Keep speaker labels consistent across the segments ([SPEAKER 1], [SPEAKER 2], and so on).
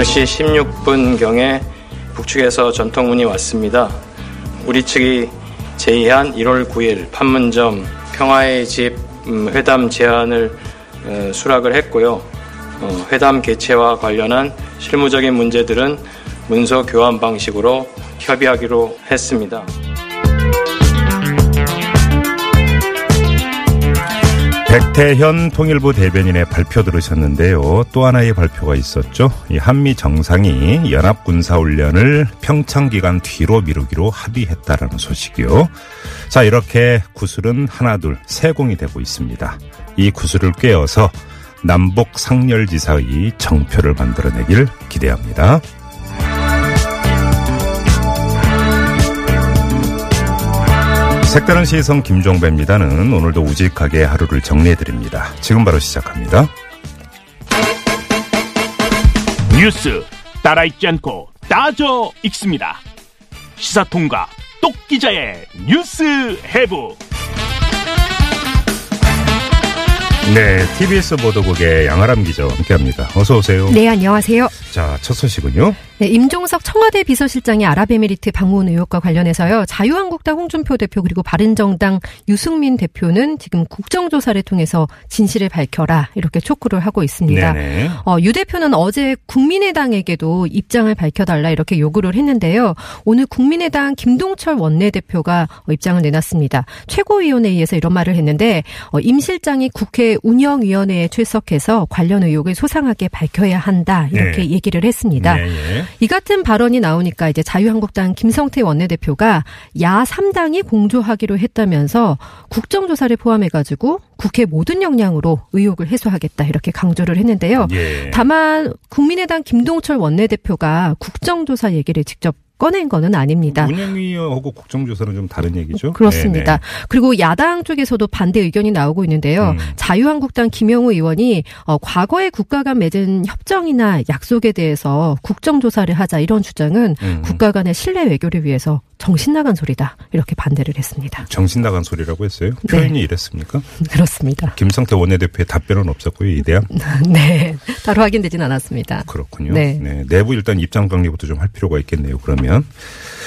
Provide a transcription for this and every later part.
[SPEAKER 1] 열시 16분경에 북측에서 전통문이 왔습니다. 우리 측이 제의한 1월 9일 판문점 평화의 집 음, 회담 제안을 어, 수락을 했고요. 어, 회담 개최와 관련한 실무적인 문제들은 문서 교환 방식으로 협의하기로 했습니다.
[SPEAKER 2] 백태현 통일부 대변인의 발표 들으셨는데요. 또 하나의 발표가 있었죠. 이 한미 정상이 연합군사훈련을 평창 기간 뒤로 미루기로 합의했다라는 소식이요. 자, 이렇게 구슬은 하나둘 세 공이 되고 있습니다. 이 구슬을 꿰어서 남북 상렬지사의 정표를 만들어내길 기대합니다. 색다른 시선 김종배입니다는 오늘도 우직하게 하루를 정리해드립니다. 지금 바로 시작합니다.
[SPEAKER 3] 뉴스 따라 읽지 않고 따져 읽습니다. 시사통과 똑 기자의 뉴스 해부.
[SPEAKER 2] 네, TBS 보도국의 양아람 기자와 함께합니다. 어서 오세요.
[SPEAKER 4] 네, 안녕하세요.
[SPEAKER 2] 자, 첫 소식은요.
[SPEAKER 4] 네, 임종석 청와대 비서실장이 아랍에미리트 방문 의혹과 관련해서요. 자유한국당 홍준표 대표 그리고 바른정당 유승민 대표는 지금 국정조사를 통해서 진실을 밝혀라 이렇게 촉구를 하고 있습니다.
[SPEAKER 2] 네네.
[SPEAKER 4] 어, 유 대표는 어제 국민의당에게도 입장을 밝혀달라 이렇게 요구를 했는데요. 오늘 국민의당 김동철 원내대표가 어, 입장을 내놨습니다. 최고위원회의에서 이런 말을 했는데 어, 임 실장이 국회 운영위원회에 출석해서 관련 의혹을 소상하게 밝혀야 한다 이렇게
[SPEAKER 2] 네.
[SPEAKER 4] 얘기를 했습니다.
[SPEAKER 2] 네, 예.
[SPEAKER 4] 이 같은 발언이 나오니까 이제 자유한국당 김성태 원내대표가 야 3당이 공조하기로 했다면서 국정조사를 포함해가지고 국회 모든 역량으로 의혹을 해소하겠다 이렇게 강조를 했는데요.
[SPEAKER 2] 예.
[SPEAKER 4] 다만 국민의당 김동철 원내대표가 국정조사 얘기를 직접 꺼낸 거는 아닙니다.
[SPEAKER 2] 운영위하고 국정조사는 좀 다른 얘기죠.
[SPEAKER 4] 그렇습니다.
[SPEAKER 2] 네네.
[SPEAKER 4] 그리고 야당 쪽에서도 반대 의견이 나오고 있는데요.
[SPEAKER 2] 음.
[SPEAKER 4] 자유한국당 김영우 의원이 어, 과거에 국가 간 맺은 협정이나 약속에 대해서 국정조사를 하자 이런 주장은
[SPEAKER 2] 음.
[SPEAKER 4] 국가 간의 신뢰 외교를 위해서 정신 나간 소리다 이렇게 반대를 했습니다.
[SPEAKER 2] 정신 나간 소리라고 했어요.
[SPEAKER 4] 네.
[SPEAKER 2] 표현이 이랬습니까?
[SPEAKER 4] 그렇습니다.
[SPEAKER 2] 김성태 원내대표의 답변은 없었고요. 이 대한
[SPEAKER 4] 네, 따로 확인되진 않았습니다.
[SPEAKER 2] 그렇군요.
[SPEAKER 4] 네.
[SPEAKER 2] 내부 일단 입장 정리부터 좀 할 필요가 있겠네요. 그러면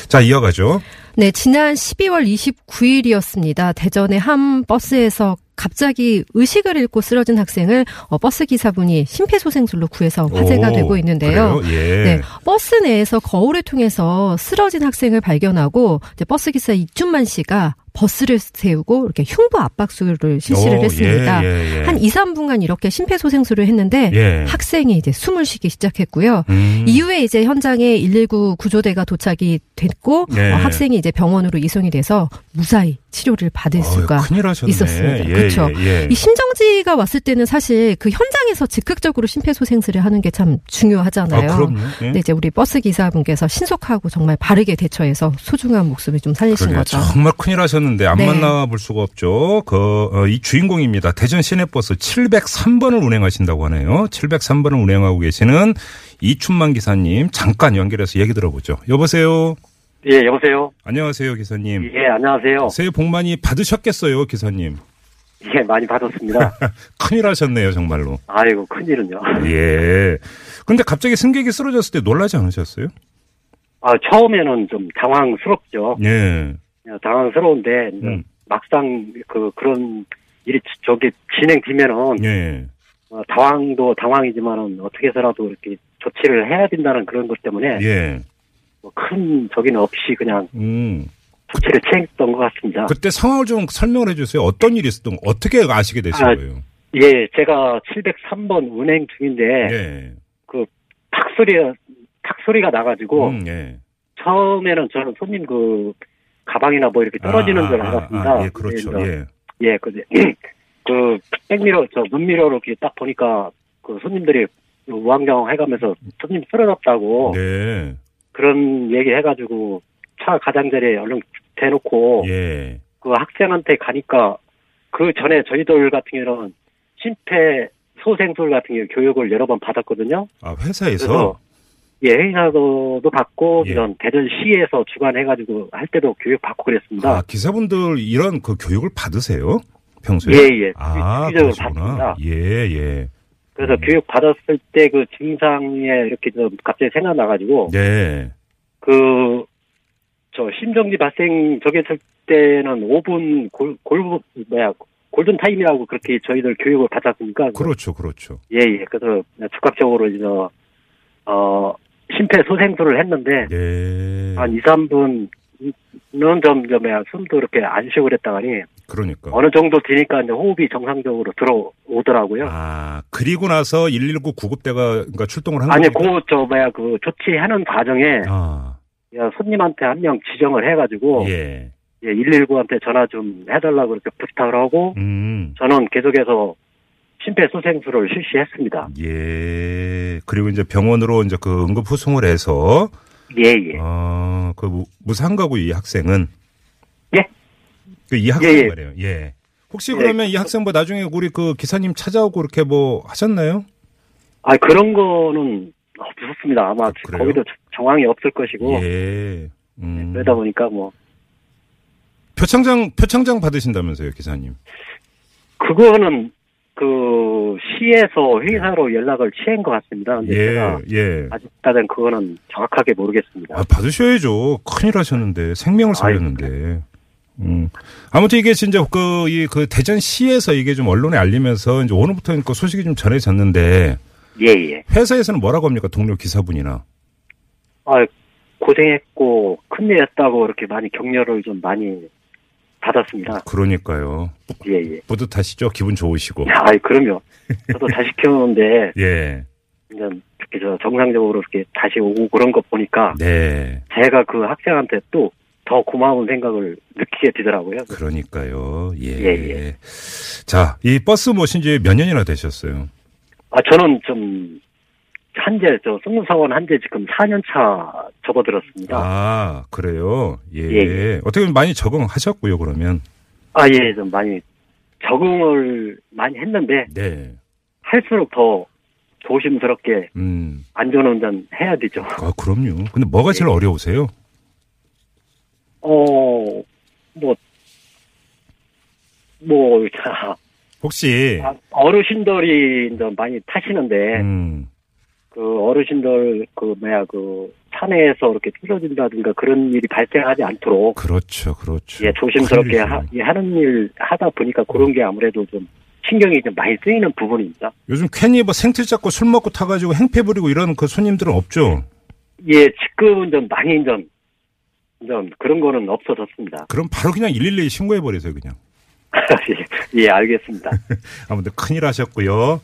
[SPEAKER 2] 자 이어가죠.
[SPEAKER 4] 네, 지난 12월 29일이었습니다. 대전의 한 버스에서 갑자기 의식을 잃고 쓰러진 학생을 어, 버스 기사분이 심폐소생술로 구해서 화제가
[SPEAKER 2] 오,
[SPEAKER 4] 되고 있는데요.
[SPEAKER 2] 예.
[SPEAKER 4] 네, 버스 내에서 거울을 통해서 쓰러진 학생을 발견하고 버스 기사 이춘만 씨가 버스를 세우고 이렇게 흉부 압박술을 실시를
[SPEAKER 2] 오,
[SPEAKER 4] 했습니다.
[SPEAKER 2] 예, 예, 예.
[SPEAKER 4] 한 2, 3분간 이렇게 심폐소생술을 했는데
[SPEAKER 2] 예.
[SPEAKER 4] 학생이 이제 숨을 쉬기 시작했고요.
[SPEAKER 2] 음.
[SPEAKER 4] 이후에 이제 현장에 119 구조대가 도착이 됐고
[SPEAKER 2] 네.
[SPEAKER 4] 어, 학생이 이제 병원으로 이송이 돼서 무사히 치료를 받을
[SPEAKER 2] 어휴,
[SPEAKER 4] 수가. 있었습니다.
[SPEAKER 2] 예,
[SPEAKER 4] 그렇죠.
[SPEAKER 2] 예, 예.
[SPEAKER 4] 이 심정지가 왔을 때는 사실 그 현장에서 즉각적으로 심폐소생술을 하는 게 참 중요하잖아요.
[SPEAKER 2] 아, 그럼요. 예.
[SPEAKER 4] 근데 이제 우리 버스 기사분께서 신속하고 정말 바르게 대처해서 소중한 목숨을 좀 살리신
[SPEAKER 2] 그러게요.
[SPEAKER 4] 거죠.
[SPEAKER 2] 정말 큰일 하셨는데 안
[SPEAKER 4] 네.
[SPEAKER 2] 만나볼 수가 없죠. 그, 어, 이 주인공입니다. 대전 시내버스 703번을 운행하신다고 하네요. 703번을 운행하고 계시는 이춘만 기사님 잠깐 연결해서 얘기 들어보죠. 여보세요.
[SPEAKER 5] 예, 여보세요.
[SPEAKER 2] 안녕하세요, 기사님.
[SPEAKER 5] 예, 안녕하세요.
[SPEAKER 2] 새해 복 많이 받으셨겠어요, 기사님.
[SPEAKER 5] 예, 많이 받았습니다.
[SPEAKER 2] 큰일 하셨네요, 정말로.
[SPEAKER 5] 아이고, 큰일은요.
[SPEAKER 2] 예. 근데 갑자기 승객이 쓰러졌을 때 놀라지 않으셨어요?
[SPEAKER 5] 아, 처음에는 좀 당황스럽죠.
[SPEAKER 2] 예.
[SPEAKER 5] 당황스러운데, 이제
[SPEAKER 2] 음.
[SPEAKER 5] 막상 그, 그런 일이 저게 진행되면은,
[SPEAKER 2] 예.
[SPEAKER 5] 어, 당황도 당황이지만은 어떻게 해서라도 이렇게 조치를 해야 된다는 그런 것 때문에,
[SPEAKER 2] 예.
[SPEAKER 5] 뭐큰 저기는 없이 그냥
[SPEAKER 2] 음.
[SPEAKER 5] 조치를 취했던 것 같습니다.
[SPEAKER 2] 그때 상황을 좀 설명을 해주세요. 어떤 일이 있었던, 어떻게 아시게 되신
[SPEAKER 5] 아,
[SPEAKER 2] 거예요?
[SPEAKER 5] 예, 제가 703번 운행 중인데,
[SPEAKER 2] 예.
[SPEAKER 5] 탁소리, 탁소리가 나가지고,
[SPEAKER 2] 음, 예.
[SPEAKER 5] 처음에는 저는 손님 그 가방이나 뭐 이렇게 떨어지는
[SPEAKER 2] 아,
[SPEAKER 5] 줄
[SPEAKER 2] 아,
[SPEAKER 5] 알았습니다.
[SPEAKER 2] 아, 예, 그렇죠. 예.
[SPEAKER 5] 예, 그, 그, 백미러, 저, 문미러로 이렇게 딱 보니까, 그 손님들이 우왕좌왕 해가면서 손님 쓰러졌다고
[SPEAKER 2] 네.
[SPEAKER 5] 그런 얘기 해가지고 차 가장자리에 얼른 대놓고
[SPEAKER 2] 예.
[SPEAKER 5] 그 학생한테 가니까 그 전에 저희들 같은 경우는 심폐 소생술 같은 경우 교육을 여러 번 받았거든요.
[SPEAKER 2] 아, 회사에서?
[SPEAKER 5] 예, 회의사도 받고
[SPEAKER 2] 예.
[SPEAKER 5] 이런 대전시에서 주관해가지고 할 때도 교육 받고 그랬습니다.
[SPEAKER 2] 아, 기사분들 이런 그 교육을 받으세요? 평소에?
[SPEAKER 5] 예, 예.
[SPEAKER 2] 아, 그러시구나.
[SPEAKER 5] 받습니다.
[SPEAKER 2] 예, 예.
[SPEAKER 5] 그래서
[SPEAKER 2] 음.
[SPEAKER 5] 교육 받았을 때 그 증상에 이렇게 좀 갑자기 생각나가지고
[SPEAKER 2] 네.
[SPEAKER 5] 그 저 심정지 발생 저기 했을 때는 5분 골, 골 뭐야 골든 타임이라고 그렇게 저희들 교육을 받았으니까
[SPEAKER 2] 그렇죠, 그렇죠.
[SPEAKER 5] 예, 예. 그래서 즉각적으로 이제 어 심폐소생술을 했는데
[SPEAKER 2] 예.
[SPEAKER 5] 한 2, 3분 좀, 뭐야, 숨도 이렇게 안 쉬고 그랬다가니,
[SPEAKER 2] 그러니까.
[SPEAKER 5] 어느 정도 되니까 이제 호흡이 정상적으로 들어오더라고요.
[SPEAKER 2] 아, 그리고 나서 119 구급대가 그러니까 출동을 한
[SPEAKER 5] 아니,
[SPEAKER 2] 겁니까?
[SPEAKER 5] 그, 저, 뭐야, 그, 조치하는 과정에,
[SPEAKER 2] 아,
[SPEAKER 5] 야, 손님한테 한 명 지정을 해가지고,
[SPEAKER 2] 예.
[SPEAKER 5] 예, 119한테 전화 좀 해달라고 이렇게 부탁을 하고,
[SPEAKER 2] 음.
[SPEAKER 5] 저는 계속해서 심폐소생술을 실시했습니다.
[SPEAKER 2] 예. 그리고 이제 병원으로 이제 그 응급 후송을 해서
[SPEAKER 5] 예, 예.
[SPEAKER 2] 어, 그 무- 무상가구 이 학생은
[SPEAKER 5] 예?
[SPEAKER 2] 그 이 학생
[SPEAKER 5] 예, 예.
[SPEAKER 2] 말이에요. 예. 혹시
[SPEAKER 5] 예.
[SPEAKER 2] 그러면 이 학생 뭐 나중에 우리 그 기사님 찾아오고 이렇게 뭐 하셨나요?
[SPEAKER 5] 아, 그런 거는 없었습니다. 아마
[SPEAKER 2] 아?
[SPEAKER 5] 거기도 정황이 없을 것이고,
[SPEAKER 2] 예. 음.
[SPEAKER 5] 그러다 보니까 뭐,
[SPEAKER 2] 표창장 표창장 받으신다면서요, 기사님?
[SPEAKER 5] 그거는 그 시에서 회사로 연락을 취한 것 같습니다. 근데
[SPEAKER 2] 예,
[SPEAKER 5] 제가
[SPEAKER 2] 예.
[SPEAKER 5] 아직까지는 그거는 정확하게 모르겠습니다.
[SPEAKER 2] 아, 받으셔야죠. 큰일 하셨는데 생명을 살렸는데. 음. 아무튼 이게 진짜 그, 이, 그 대전시에서 이게 좀 언론에 알리면서 이제 오늘부터 그 소식이 좀 전해졌는데
[SPEAKER 5] 예, 예.
[SPEAKER 2] 회사에서는 뭐라고 합니까? 동료 기사분이나.
[SPEAKER 5] 아, 고생했고 큰일 했다고 이렇게 많이 격려를 좀 많이 받았습니다.
[SPEAKER 2] 그러니까요.
[SPEAKER 5] 예, 예.
[SPEAKER 2] 뿌듯하시죠? 기분 좋으시고.
[SPEAKER 5] 아, 그럼요. 저도 자식 키우는데
[SPEAKER 2] 예.
[SPEAKER 5] 이제 이렇게 저 정상적으로 이렇게 다시 오고 그런 거 보니까
[SPEAKER 2] 네.
[SPEAKER 5] 제가 그 학생한테 또 더 고마운 생각을 느끼게 되더라고요.
[SPEAKER 2] 그러니까요. 예.
[SPEAKER 5] 예, 예.
[SPEAKER 2] 자, 이 버스 모신 지 몇 년이나 되셨어요?
[SPEAKER 5] 아, 저는 좀 한재 저 승무사원 한재 지금 4년 차 접어들었습니다.
[SPEAKER 2] 아, 그래요? 예.
[SPEAKER 5] 예,
[SPEAKER 2] 어떻게 보면 많이 적응하셨고요, 그러면.
[SPEAKER 5] 아, 예, 좀 많이 적응을 많이 했는데,
[SPEAKER 2] 네.
[SPEAKER 5] 할수록 더 조심스럽게
[SPEAKER 2] 음.
[SPEAKER 5] 안전운전 해야 되죠.
[SPEAKER 2] 아, 그럼요. 근데 뭐가 제일
[SPEAKER 5] 예.
[SPEAKER 2] 어려우세요?
[SPEAKER 5] 어, 뭐, 뭐, 자,
[SPEAKER 2] 혹시,
[SPEAKER 5] 아, 어르신들이 많이 타시는데,
[SPEAKER 2] 음,
[SPEAKER 5] 그 어르신들, 그, 뭐야, 그, 산에서 이렇게 쓰러진다든가 그런 일이 발생하지 않도록,
[SPEAKER 2] 그렇죠, 그렇죠.
[SPEAKER 5] 예, 조심스럽게. 하, 예, 하는 일 하다 보니까 그런 게 아무래도 좀 신경이 좀 많이 쓰이는 부분입니다.
[SPEAKER 2] 요즘 괜히 뭐 생틀 잡고 술 먹고 타가지고 행패 부리고 이런 그 손님들은 없죠?
[SPEAKER 5] 예, 지금은 좀 많이 좀, 좀 그런 거는 없어졌습니다.
[SPEAKER 2] 그럼 바로 그냥 112 신고해 버리세요, 그냥.
[SPEAKER 5] 예, 예, 알겠습니다.
[SPEAKER 2] 아무튼 큰일 하셨고요.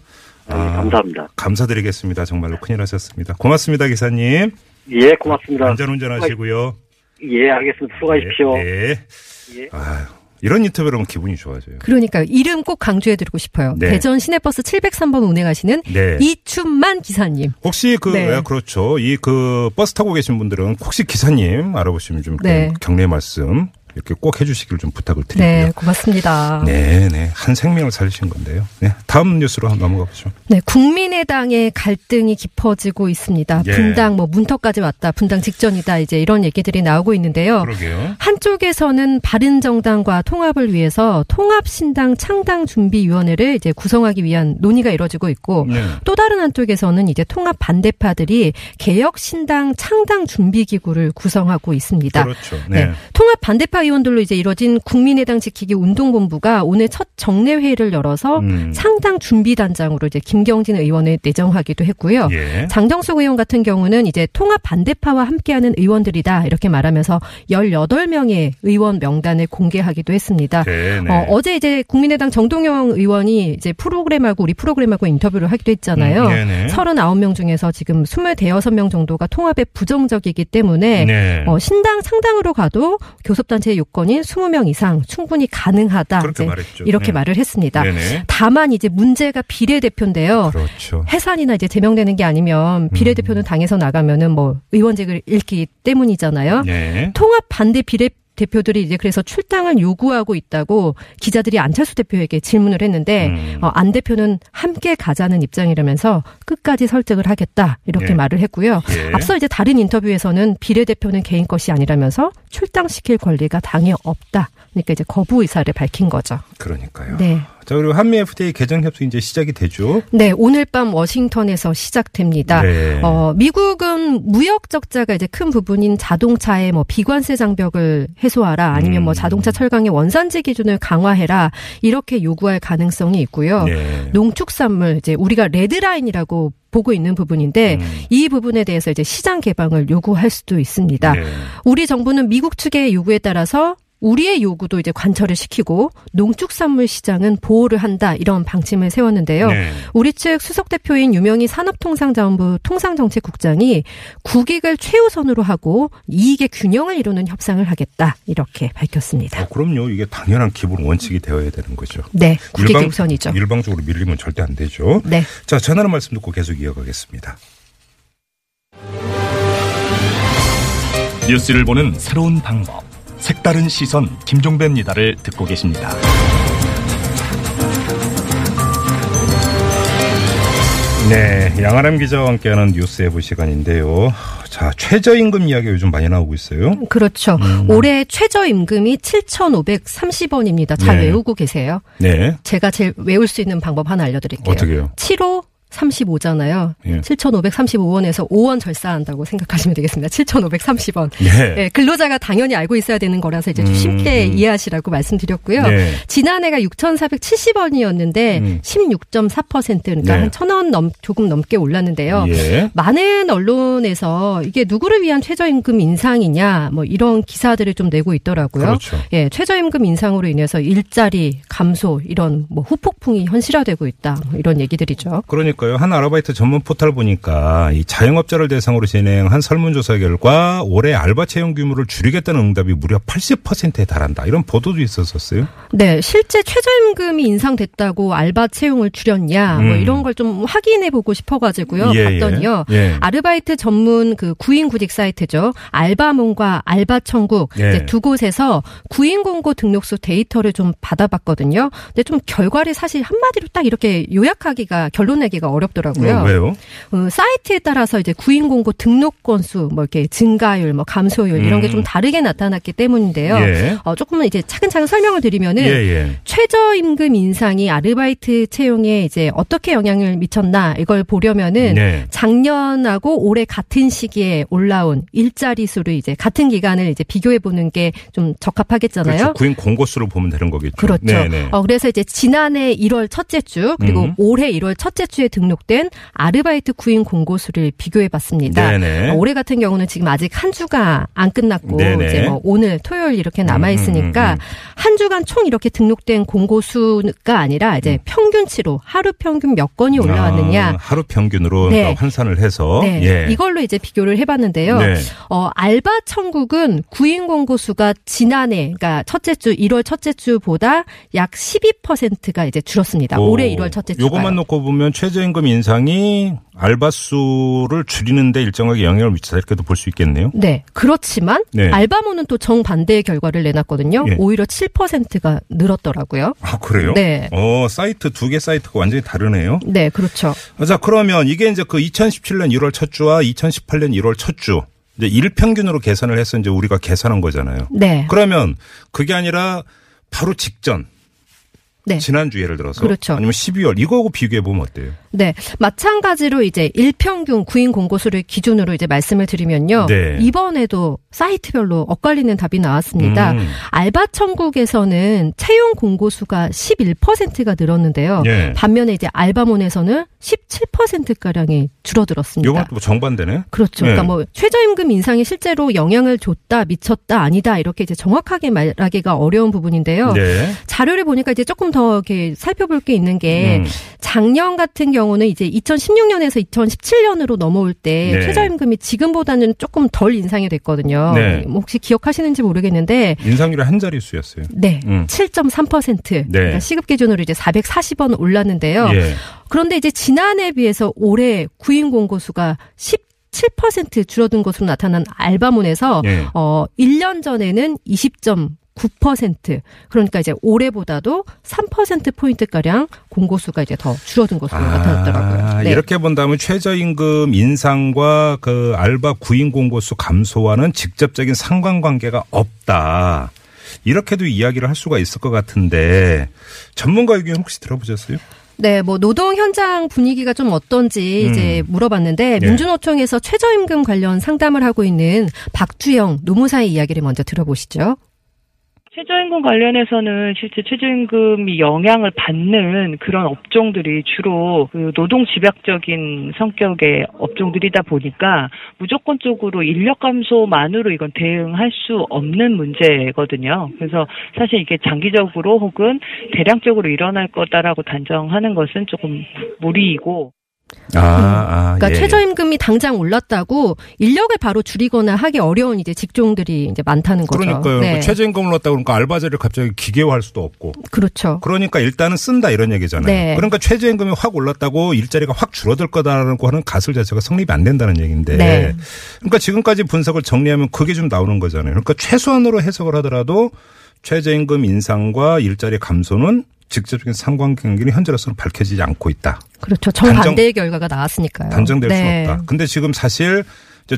[SPEAKER 5] 아, 예, 감사합니다.
[SPEAKER 2] 감사드리겠습니다. 정말로 큰일 하셨습니다. 고맙습니다, 기사님.
[SPEAKER 5] 예, 고맙습니다.
[SPEAKER 2] 안전 운전 하시고요.
[SPEAKER 5] 예, 알겠습니다. 수고하십시오.
[SPEAKER 2] 네. 네.
[SPEAKER 5] 예.
[SPEAKER 2] 아유, 이런 인터뷰를 하면 기분이 좋아져요.
[SPEAKER 4] 그러니까 이름 꼭 강조해드리고 싶어요.
[SPEAKER 2] 네.
[SPEAKER 4] 대전 시내버스 703번 운행하시는
[SPEAKER 2] 네.
[SPEAKER 4] 이춘만 기사님.
[SPEAKER 2] 혹시 그,
[SPEAKER 4] 네.
[SPEAKER 2] 예, 그렇죠. 이 그 버스 타고 계신 분들은 혹시 기사님 알아보시면 좀
[SPEAKER 4] 네.
[SPEAKER 2] 격려 말씀 이렇게 꼭 해주시길 좀 부탁을
[SPEAKER 4] 네,
[SPEAKER 2] 드리고요.
[SPEAKER 4] 고맙습니다.
[SPEAKER 2] 네, 네. 한 생명을 살리신 건데요. 네. 다음 뉴스로 한번 넘어가 보죠.
[SPEAKER 4] 네, 국민의당의 갈등이 깊어지고 있습니다.
[SPEAKER 2] 예.
[SPEAKER 4] 분당 뭐 문턱까지 왔다, 분당 직전이다, 이제 이런 얘기들이 나오고 있는데요.
[SPEAKER 2] 그러게요.
[SPEAKER 4] 한쪽에서는 바른정당과 통합을 위해서 통합신당 창당 준비위원회를 이제 구성하기 위한 논의가 이뤄지고 있고
[SPEAKER 2] 네.
[SPEAKER 4] 또 다른 한쪽에서는 이제 통합 반대파들이 개혁신당 창당 준비 기구를 구성하고 있습니다.
[SPEAKER 2] 그렇죠.
[SPEAKER 4] 네.
[SPEAKER 2] 네.
[SPEAKER 4] 통합 반대파 의원들로 이제 이뤄진 국민의당 지키기 운동본부가 오늘 첫 정례 회의를 열어서
[SPEAKER 2] 음.
[SPEAKER 4] 창당 준비단장으로 이제 김경진 의원을 내정하기도 했고요.
[SPEAKER 2] 예.
[SPEAKER 4] 장정숙 의원 같은 경우는 이제 통합 반대파와 함께하는 의원들이다 이렇게 말하면서 18명의 의원 명단을 공개하기도 했습니다.
[SPEAKER 2] 네, 네.
[SPEAKER 4] 어, 어제 이제 국민의당 정동영 의원이 이제 프로그램하고 우리 프로그램하고 인터뷰를 하기도 했잖아요.
[SPEAKER 2] 음, 네네.
[SPEAKER 4] 39명 중에서 지금 26명 정도가 통합에 부정적이기 때문에
[SPEAKER 2] 네.
[SPEAKER 4] 어, 신당 상당으로 가도 교섭단체에 요건인 20명 이상 충분히 가능하다.
[SPEAKER 2] 그렇게
[SPEAKER 4] 이제
[SPEAKER 2] 말했죠.
[SPEAKER 4] 이렇게
[SPEAKER 2] 네.
[SPEAKER 4] 말을 했습니다.
[SPEAKER 2] 네네.
[SPEAKER 4] 다만 이제 문제가 비례대표인데요.
[SPEAKER 2] 그렇죠.
[SPEAKER 4] 해산이나 이제 제명되는 게 아니면 비례대표는 당에서 나가면은 뭐 의원직을 잃기 때문이잖아요.
[SPEAKER 2] 네.
[SPEAKER 4] 통합 반대 비례 대표들이 이제 그래서 출당을 요구하고 있다고 기자들이 안철수 대표에게 질문을 했는데
[SPEAKER 2] 음.
[SPEAKER 4] 어, 안 대표는 함께 가자는 입장이라면서 끝까지 설득을 하겠다 이렇게
[SPEAKER 2] 예.
[SPEAKER 4] 말을 했고요.
[SPEAKER 2] 예.
[SPEAKER 4] 앞서 이제 다른 인터뷰에서는 비례대표는 개인 것이 아니라면서 출당시킬 권리가 당에 없다. 그러니까 이제 거부 의사를 밝힌 거죠.
[SPEAKER 2] 그러니까요.
[SPEAKER 4] 네.
[SPEAKER 2] 자 그리고 한미 FTA 개정 협상 이제 시작이 되죠.
[SPEAKER 4] 네, 오늘 밤 워싱턴에서 시작됩니다.
[SPEAKER 2] 네.
[SPEAKER 4] 어, 미국은 무역 적자가 이제 큰 부분인 자동차의 뭐 비관세 장벽을 해소하라 아니면 뭐
[SPEAKER 2] 음.
[SPEAKER 4] 자동차 철강의 원산지 기준을 강화해라 이렇게 요구할 가능성이 있고요.
[SPEAKER 2] 네.
[SPEAKER 4] 농축산물 이제 우리가 레드라인이라고 보고 있는 부분인데
[SPEAKER 2] 음.
[SPEAKER 4] 이 부분에 대해서 이제 시장 개방을 요구할 수도 있습니다.
[SPEAKER 2] 네.
[SPEAKER 4] 우리 정부는 미국 측의 요구에 따라서 우리의 요구도 이제 관철을 시키고 농축산물 시장은 보호를 한다 이런 방침을 세웠는데요.
[SPEAKER 2] 네.
[SPEAKER 4] 우리 측 수석 대표인 유명희 산업통상자원부 통상정책국장이 국익을 최우선으로 하고 이익의 균형을 이루는 협상을 하겠다 이렇게 밝혔습니다.
[SPEAKER 2] 어, 그럼요. 이게 당연한 기본 원칙이 되어야 되는 거죠.
[SPEAKER 4] 네, 국익이 우선이죠.
[SPEAKER 2] 일방적으로 밀리면 절대 안 되죠.
[SPEAKER 4] 네.
[SPEAKER 2] 자, 전하는 말씀 듣고 계속 이어가겠습니다.
[SPEAKER 3] 뉴스를 보는 새로운 방법. 색다른 시선 김종배입니다를 듣고 계십니다.
[SPEAKER 2] 네, 양아람 기자와 함께하는 뉴스 해부 시간인데요. 자, 최저임금 이야기가 요즘 많이 나오고 있어요.
[SPEAKER 4] 그렇죠.
[SPEAKER 2] 음.
[SPEAKER 4] 올해 최저임금이 7,530원입니다. 잘
[SPEAKER 2] 네.
[SPEAKER 4] 외우고 계세요.
[SPEAKER 2] 네,
[SPEAKER 4] 제가 제일 외울 수 있는 방법 하나 알려드릴게요.
[SPEAKER 2] 어떻게요?
[SPEAKER 4] 7호 35잖아요.
[SPEAKER 2] 예.
[SPEAKER 4] 7,535원에서 5원 절사한다고 생각하시면 되겠습니다. 7,530원.
[SPEAKER 2] 예.
[SPEAKER 4] 네, 근로자가 당연히 알고 있어야 되는 거라서 이제 좀
[SPEAKER 2] 음,
[SPEAKER 4] 쉽게
[SPEAKER 2] 음.
[SPEAKER 4] 이해하시라고 말씀드렸고요.
[SPEAKER 2] 네.
[SPEAKER 4] 지난해가 6,470원이었는데
[SPEAKER 2] 음.
[SPEAKER 4] 16.4% 그러니까
[SPEAKER 2] 네.
[SPEAKER 4] 한천원 넘, 조금 넘게 올랐는데요.
[SPEAKER 2] 예.
[SPEAKER 4] 많은 언론에서 이게 누구를 위한 최저임금 인상이냐 뭐 이런 기사들을 좀 내고 있더라고요.
[SPEAKER 2] 그렇죠.
[SPEAKER 4] 예, 최저임금 인상으로 인해서 일자리 감소 이런 뭐 후폭풍이 현실화되고 있다 뭐 이런 얘기들이죠.
[SPEAKER 2] 그러니까 요. 한 아르바이트 전문 포털 보니까 이 자영업자를 대상으로 진행한 설문조사 결과 올해 알바 채용 규모를 줄이겠다는 응답이 무려 80%에 달한다. 이런 보도도 있었었어요.
[SPEAKER 4] 네, 실제 최저임금이 인상됐다고 알바 채용을 줄였냐 뭐
[SPEAKER 2] 음.
[SPEAKER 4] 이런 걸 좀 확인해 보고 싶어가지고요.
[SPEAKER 2] 예,
[SPEAKER 4] 봤더니요.
[SPEAKER 2] 예. 예.
[SPEAKER 4] 아르바이트 전문 그 구인 구직 사이트죠. 알바몬과 알바천국
[SPEAKER 2] 예.
[SPEAKER 4] 두 곳에서 구인 공고 등록수 데이터를 좀 받아봤거든요. 근데 좀 결과를 사실 한마디로 딱 이렇게 요약하기가 결론 내기가 어렵더라고요.
[SPEAKER 2] 어, 왜요?
[SPEAKER 4] 어, 사이트에 따라서 이제 구인 공고 등록 건수 뭐 이렇게 증가율, 뭐 감소율 이런 게
[SPEAKER 2] 음.
[SPEAKER 4] 좀 다르게 나타났기 때문인데요.
[SPEAKER 2] 예.
[SPEAKER 4] 어, 조금은 이제 차근차근 설명을 드리면은
[SPEAKER 2] 예, 예.
[SPEAKER 4] 최저임금 인상이 아르바이트 채용에 이제 어떻게 영향을 미쳤나 이걸 보려면은
[SPEAKER 2] 네.
[SPEAKER 4] 작년하고 올해 같은 시기에 올라온 일자리 수를 이제 같은 기간을 이제 비교해 보는 게 좀 적합하겠잖아요.
[SPEAKER 2] 그렇죠. 구인 공고수로 보면 되는 거겠죠.
[SPEAKER 4] 그렇죠.
[SPEAKER 2] 네네.
[SPEAKER 4] 어, 그래서 이제 지난해 1월 첫째 주 그리고
[SPEAKER 2] 음.
[SPEAKER 4] 올해 1월 첫째 주에 등 록된 아르바이트 구인 공고수를 비교해 봤습니다.
[SPEAKER 2] 네네.
[SPEAKER 4] 어, 올해 같은 경우는 지금 아직 한 주가 안 끝났고
[SPEAKER 2] 네네.
[SPEAKER 4] 이제 뭐 오늘 토요일 이렇게 남아 있으니까
[SPEAKER 2] 음, 음, 음.
[SPEAKER 4] 한 주간 총 이렇게 등록된 공고수가 아니라 이제 평균치로 하루 평균 몇 건이 올라왔느냐
[SPEAKER 2] 아, 하루 평균으로
[SPEAKER 4] 네.
[SPEAKER 2] 환산을 해서
[SPEAKER 4] 네,
[SPEAKER 2] 예.
[SPEAKER 4] 이걸로 이제 비교를 해봤는데요.
[SPEAKER 2] 네.
[SPEAKER 4] 어, 알바 천국은 구인 공고수가 지난해, 그러니까 첫째 주 1월 첫째 주보다 약 12%가 이제 줄었습니다.
[SPEAKER 2] 오,
[SPEAKER 4] 올해 1월 첫째 주.
[SPEAKER 2] 요것만 놓고 보면 최저임 금 인상이 알바 수를 줄이는데 일정하게 영향을 미치다 이렇게도 볼 수 있겠네요.
[SPEAKER 4] 네, 그렇지만
[SPEAKER 2] 네.
[SPEAKER 4] 알바모는 또 정반대의 결과를 내놨거든요.
[SPEAKER 2] 예.
[SPEAKER 4] 오히려 7%가 늘었더라고요.
[SPEAKER 2] 아 그래요?
[SPEAKER 4] 네.
[SPEAKER 2] 어 사이트 두 개 사이트가 완전히 다르네요.
[SPEAKER 4] 네, 그렇죠.
[SPEAKER 2] 자 그러면 이게 이제 그 2017년 1월 첫 주와 2018년 1월 첫 주. 이제 일평균으로 계산을 해서 이제 우리가 계산한 거잖아요.
[SPEAKER 4] 네.
[SPEAKER 2] 그러면 그게 아니라 바로 직전
[SPEAKER 4] 네.
[SPEAKER 2] 지난주 예를 들어서
[SPEAKER 4] 그렇죠.
[SPEAKER 2] 아니면 12월 이거하고 비교해 보면 어때요?
[SPEAKER 4] 네. 마찬가지로 이제 일평균 구인 공고수를 기준으로 이제 말씀을 드리면요.
[SPEAKER 2] 네.
[SPEAKER 4] 이번에도 사이트별로 엇갈리는 답이 나왔습니다.
[SPEAKER 2] 음.
[SPEAKER 4] 알바 천국에서는 채용 공고수가 11%가 늘었는데요.
[SPEAKER 2] 예.
[SPEAKER 4] 반면에 이제 알바몬에서는 17%가량이 줄어들었습니다.
[SPEAKER 2] 요건 또 정반대네.
[SPEAKER 4] 그렇죠.
[SPEAKER 2] 네.
[SPEAKER 4] 그러니까 뭐 최저임금 인상이 실제로 영향을 줬다, 미쳤다, 아니다 이렇게 이제 정확하게 말하기가 어려운 부분인데요.
[SPEAKER 2] 네.
[SPEAKER 4] 자료를 보니까 이제 조금 더더 이렇게 살펴볼 게 있는 게
[SPEAKER 2] 음.
[SPEAKER 4] 작년 같은 경우는 이제 2016년에서 2017년으로 넘어올 때
[SPEAKER 2] 네.
[SPEAKER 4] 최저임금이 지금보다는 조금 덜 인상이 됐거든요.
[SPEAKER 2] 네.
[SPEAKER 4] 뭐 혹시 기억하시는지 모르겠는데
[SPEAKER 2] 인상률이 한 자릿수였어요.
[SPEAKER 4] 네.
[SPEAKER 2] 음.
[SPEAKER 4] 7.3%
[SPEAKER 2] 네.
[SPEAKER 4] 그러니까 시급 기준으로 이제 440원 올랐는데요.
[SPEAKER 2] 예.
[SPEAKER 4] 그런데 이제 지난해에 비해서 올해 구인 공고수가 17% 줄어든 것으로 나타난 알바몬에서
[SPEAKER 2] 예.
[SPEAKER 4] 어 1년 전에는 20.9% 그러니까 이제 올해보다도 3% 포인트 가량 공고수가 이제 더 줄어든 것으로 나타났더라고요. 네.
[SPEAKER 2] 아, 이렇게 본다면 최저임금 인상과 그 알바 구인 공고수 감소와는 직접적인 상관관계가 없다. 이렇게도 이야기를 할 수가 있을 것 같은데 전문가 의견 혹시 들어보셨어요?
[SPEAKER 4] 네, 뭐 노동 현장 분위기가 좀 어떤지
[SPEAKER 2] 음.
[SPEAKER 4] 이제 물어봤는데
[SPEAKER 2] 네.
[SPEAKER 4] 민주노총에서 최저임금 관련 상담을 하고 있는 박주영 노무사의 이야기를 먼저 들어보시죠.
[SPEAKER 6] 최저임금 관련해서는 실제 최저임금이 영향을 받는 그런 업종들이 주로 그 노동 집약적인 성격의 업종들이다 보니까 무조건적으로 인력 감소만으로 이건 대응할 수 없는 문제거든요. 그래서 사실 이게 장기적으로 혹은 대량적으로 일어날 거다라고 단정하는 것은 조금 무리이고
[SPEAKER 2] 아, 아
[SPEAKER 4] 그러니까
[SPEAKER 2] 예.
[SPEAKER 4] 최저임금이 당장 올랐다고 인력을 바로 줄이거나 하기 어려운 이제 직종들이 이제 많다는 거죠.
[SPEAKER 2] 그러니까요.
[SPEAKER 4] 네.
[SPEAKER 2] 그 최저임금을 넣었다 그러니까 알바 자리를 갑자기 기계화할 수도 없고.
[SPEAKER 4] 그렇죠.
[SPEAKER 2] 그러니까 일단은 쓴다 이런 얘기잖아요.
[SPEAKER 4] 네.
[SPEAKER 2] 그러니까 최저임금이 확 올랐다고 일자리가 확 줄어들 거다라고 하는 가설 자체가 성립이 안 된다는 얘기인데.
[SPEAKER 4] 네.
[SPEAKER 2] 그러니까 지금까지 분석을 정리하면 그게 좀 나오는 거잖아요. 그러니까 최소한으로 해석을 하더라도 최저임금 인상과 일자리 감소는 직접적인 상관관계는 현재로서는 밝혀지지 않고 있다.
[SPEAKER 4] 그렇죠. 정반대의 결과가 나왔으니까요.
[SPEAKER 2] 단정될
[SPEAKER 4] 네.
[SPEAKER 2] 수 없다. 근데 지금 사실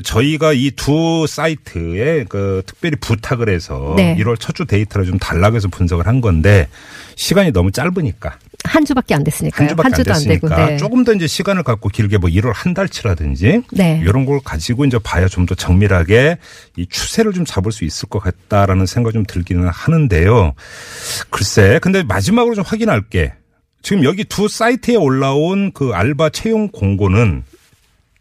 [SPEAKER 2] 저희가 이 두 사이트에 그 특별히 부탁을 해서
[SPEAKER 4] 네.
[SPEAKER 2] 1월 첫 주 데이터를 좀 달라고 해서 분석을 한 건데 시간이 너무 짧으니까
[SPEAKER 4] 한 주밖에 안 됐으니까요.
[SPEAKER 2] 한 주밖에 안
[SPEAKER 4] 주도 안 되고.
[SPEAKER 2] 됐으니까
[SPEAKER 4] 네.
[SPEAKER 2] 조금 더 이제 시간을 갖고 길게 뭐 1월 한 달치라든지
[SPEAKER 4] 네.
[SPEAKER 2] 이런 걸 가지고 이제 봐야 좀 더 정밀하게 이 추세를 좀 잡을 수 있을 것 같다라는 생각이 좀 들기는 하는데요. 글쎄, 근데 마지막으로 좀 확인할 게 지금 여기 두 사이트에 올라온 그 알바 채용 공고는